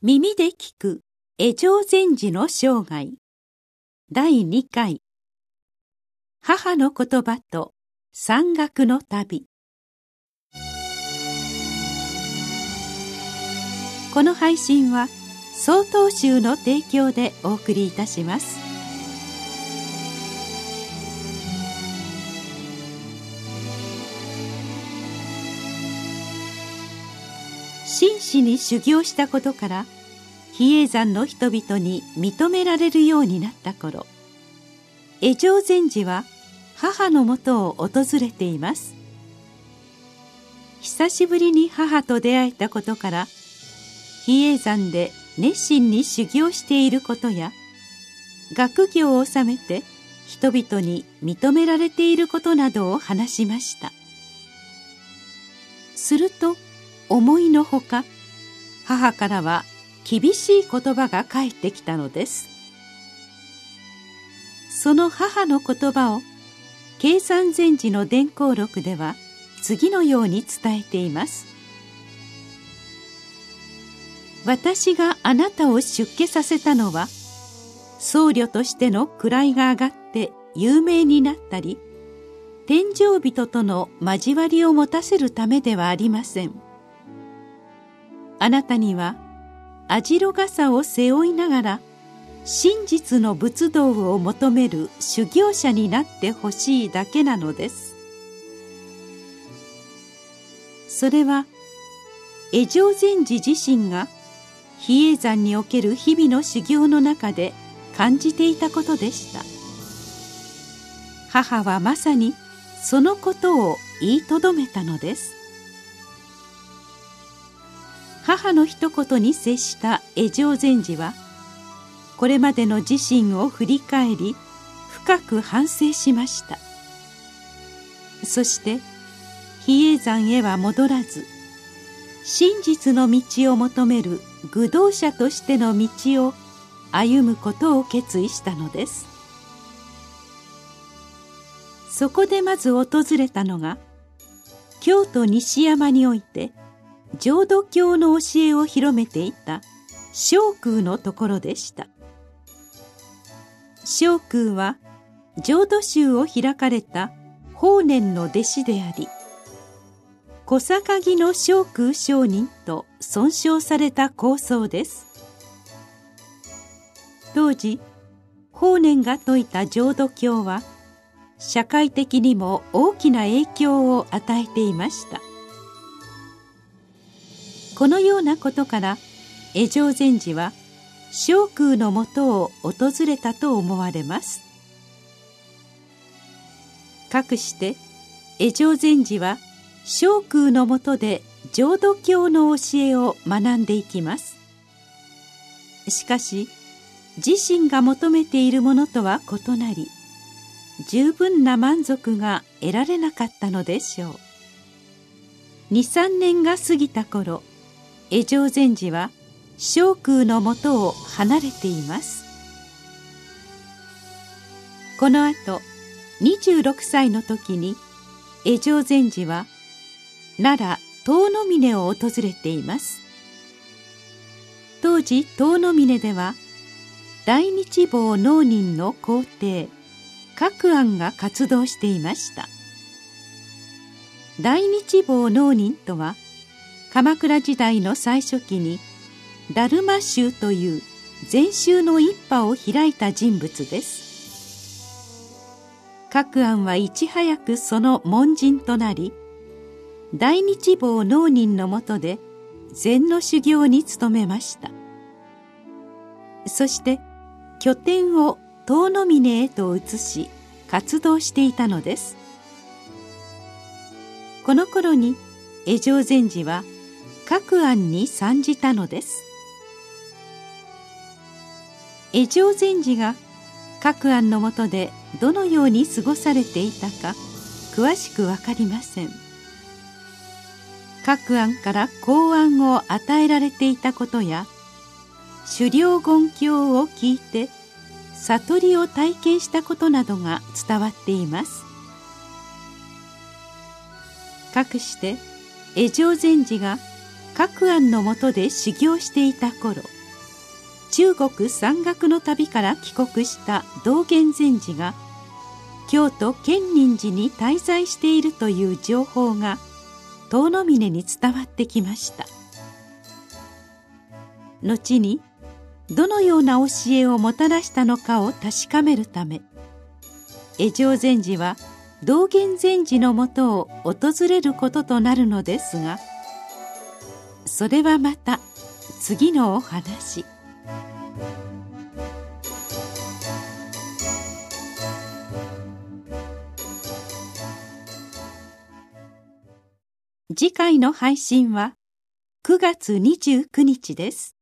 耳で聞く。江上禅師の生涯。第2回。母の言葉と山岳の旅。この配信は曹洞宗の提供でお送りいたします。真摯に修行したことから比叡山の人々に認められるようになった頃江上禅師は母のもとを訪れています。久しぶりに母と出会えたことから比叡山で熱心に修行していることや学業を収めて人々に認められていることなどを話しました。すると思いのほか母からは厳しい言葉が返ってきたのですその母の言葉を計算禅師の伝行録では次のように伝えています私があなたを出家させたのは僧侶としての位が上がって有名になったり天上人との交わりを持たせるためではありません。あなたには網代傘を背負いながら真実の仏道を求める修行者になってほしいだけなのです。それは江上禅師自身が比叡山における日々の修行の中で感じていたことでした。母はまさにそのことを言いとどめたのです。母の一言に接した江上禅師はこれまでの自身を振り返り深く反省しました。そして比叡山へは戻らず真実の道を求める愚道者としての道を歩むことを決意したのです。そこでまず訪れたのが京都西山において「浄土教の教えを広めていた聖空のところでした。聖空は浄土宗を開かれた法然の弟子であり小坂木の聖空上人と尊称された構想です。当時法然が説いた浄土教は社会的にも大きな影響を与えていました。このようなことから江上禅師は聖空のもとを訪れたと思われます。かくして江上禅師は聖空のもとで浄土教の教えを学んでいきます。しかし自身が求めているものとは異なり十分な満足が得られなかったのでしょう。23年が過ぎた頃江上禅師は聖空のもとを離れています。この後26歳の時に江上禅師は奈良遠野峰を訪れています。当時遠野峰では大日坊能人の皇帝各案が活動していました。大日坊能人とは鎌倉時代の最初期に達磨宗という禅宗の一派を開いた人物です。各案はいち早くその門人となり大日坊能人のもとで禅の修行に努めました。そして拠点を遠野峰へと移し活動していたのです。この頃に江上禅師は各案に参じたのです。江上禅師が各案のもとでどのように過ごされていたか詳しく分かりません。各案から公案を与えられていたことや狩猟言教を聞いて悟りを体験したことなどが伝わっています。かくして江上禅師が各案のもとで修行していた頃中国山岳の旅から帰国した道元禅師が京都建仁寺に滞在しているという情報が遠野峰に伝わってきました。後にどのような教えをもたらしたのかを確かめるため江上禅師は道元禅師のもとを訪れることとなるのですがそれはまた次のお話。次回の配信は9月29日です。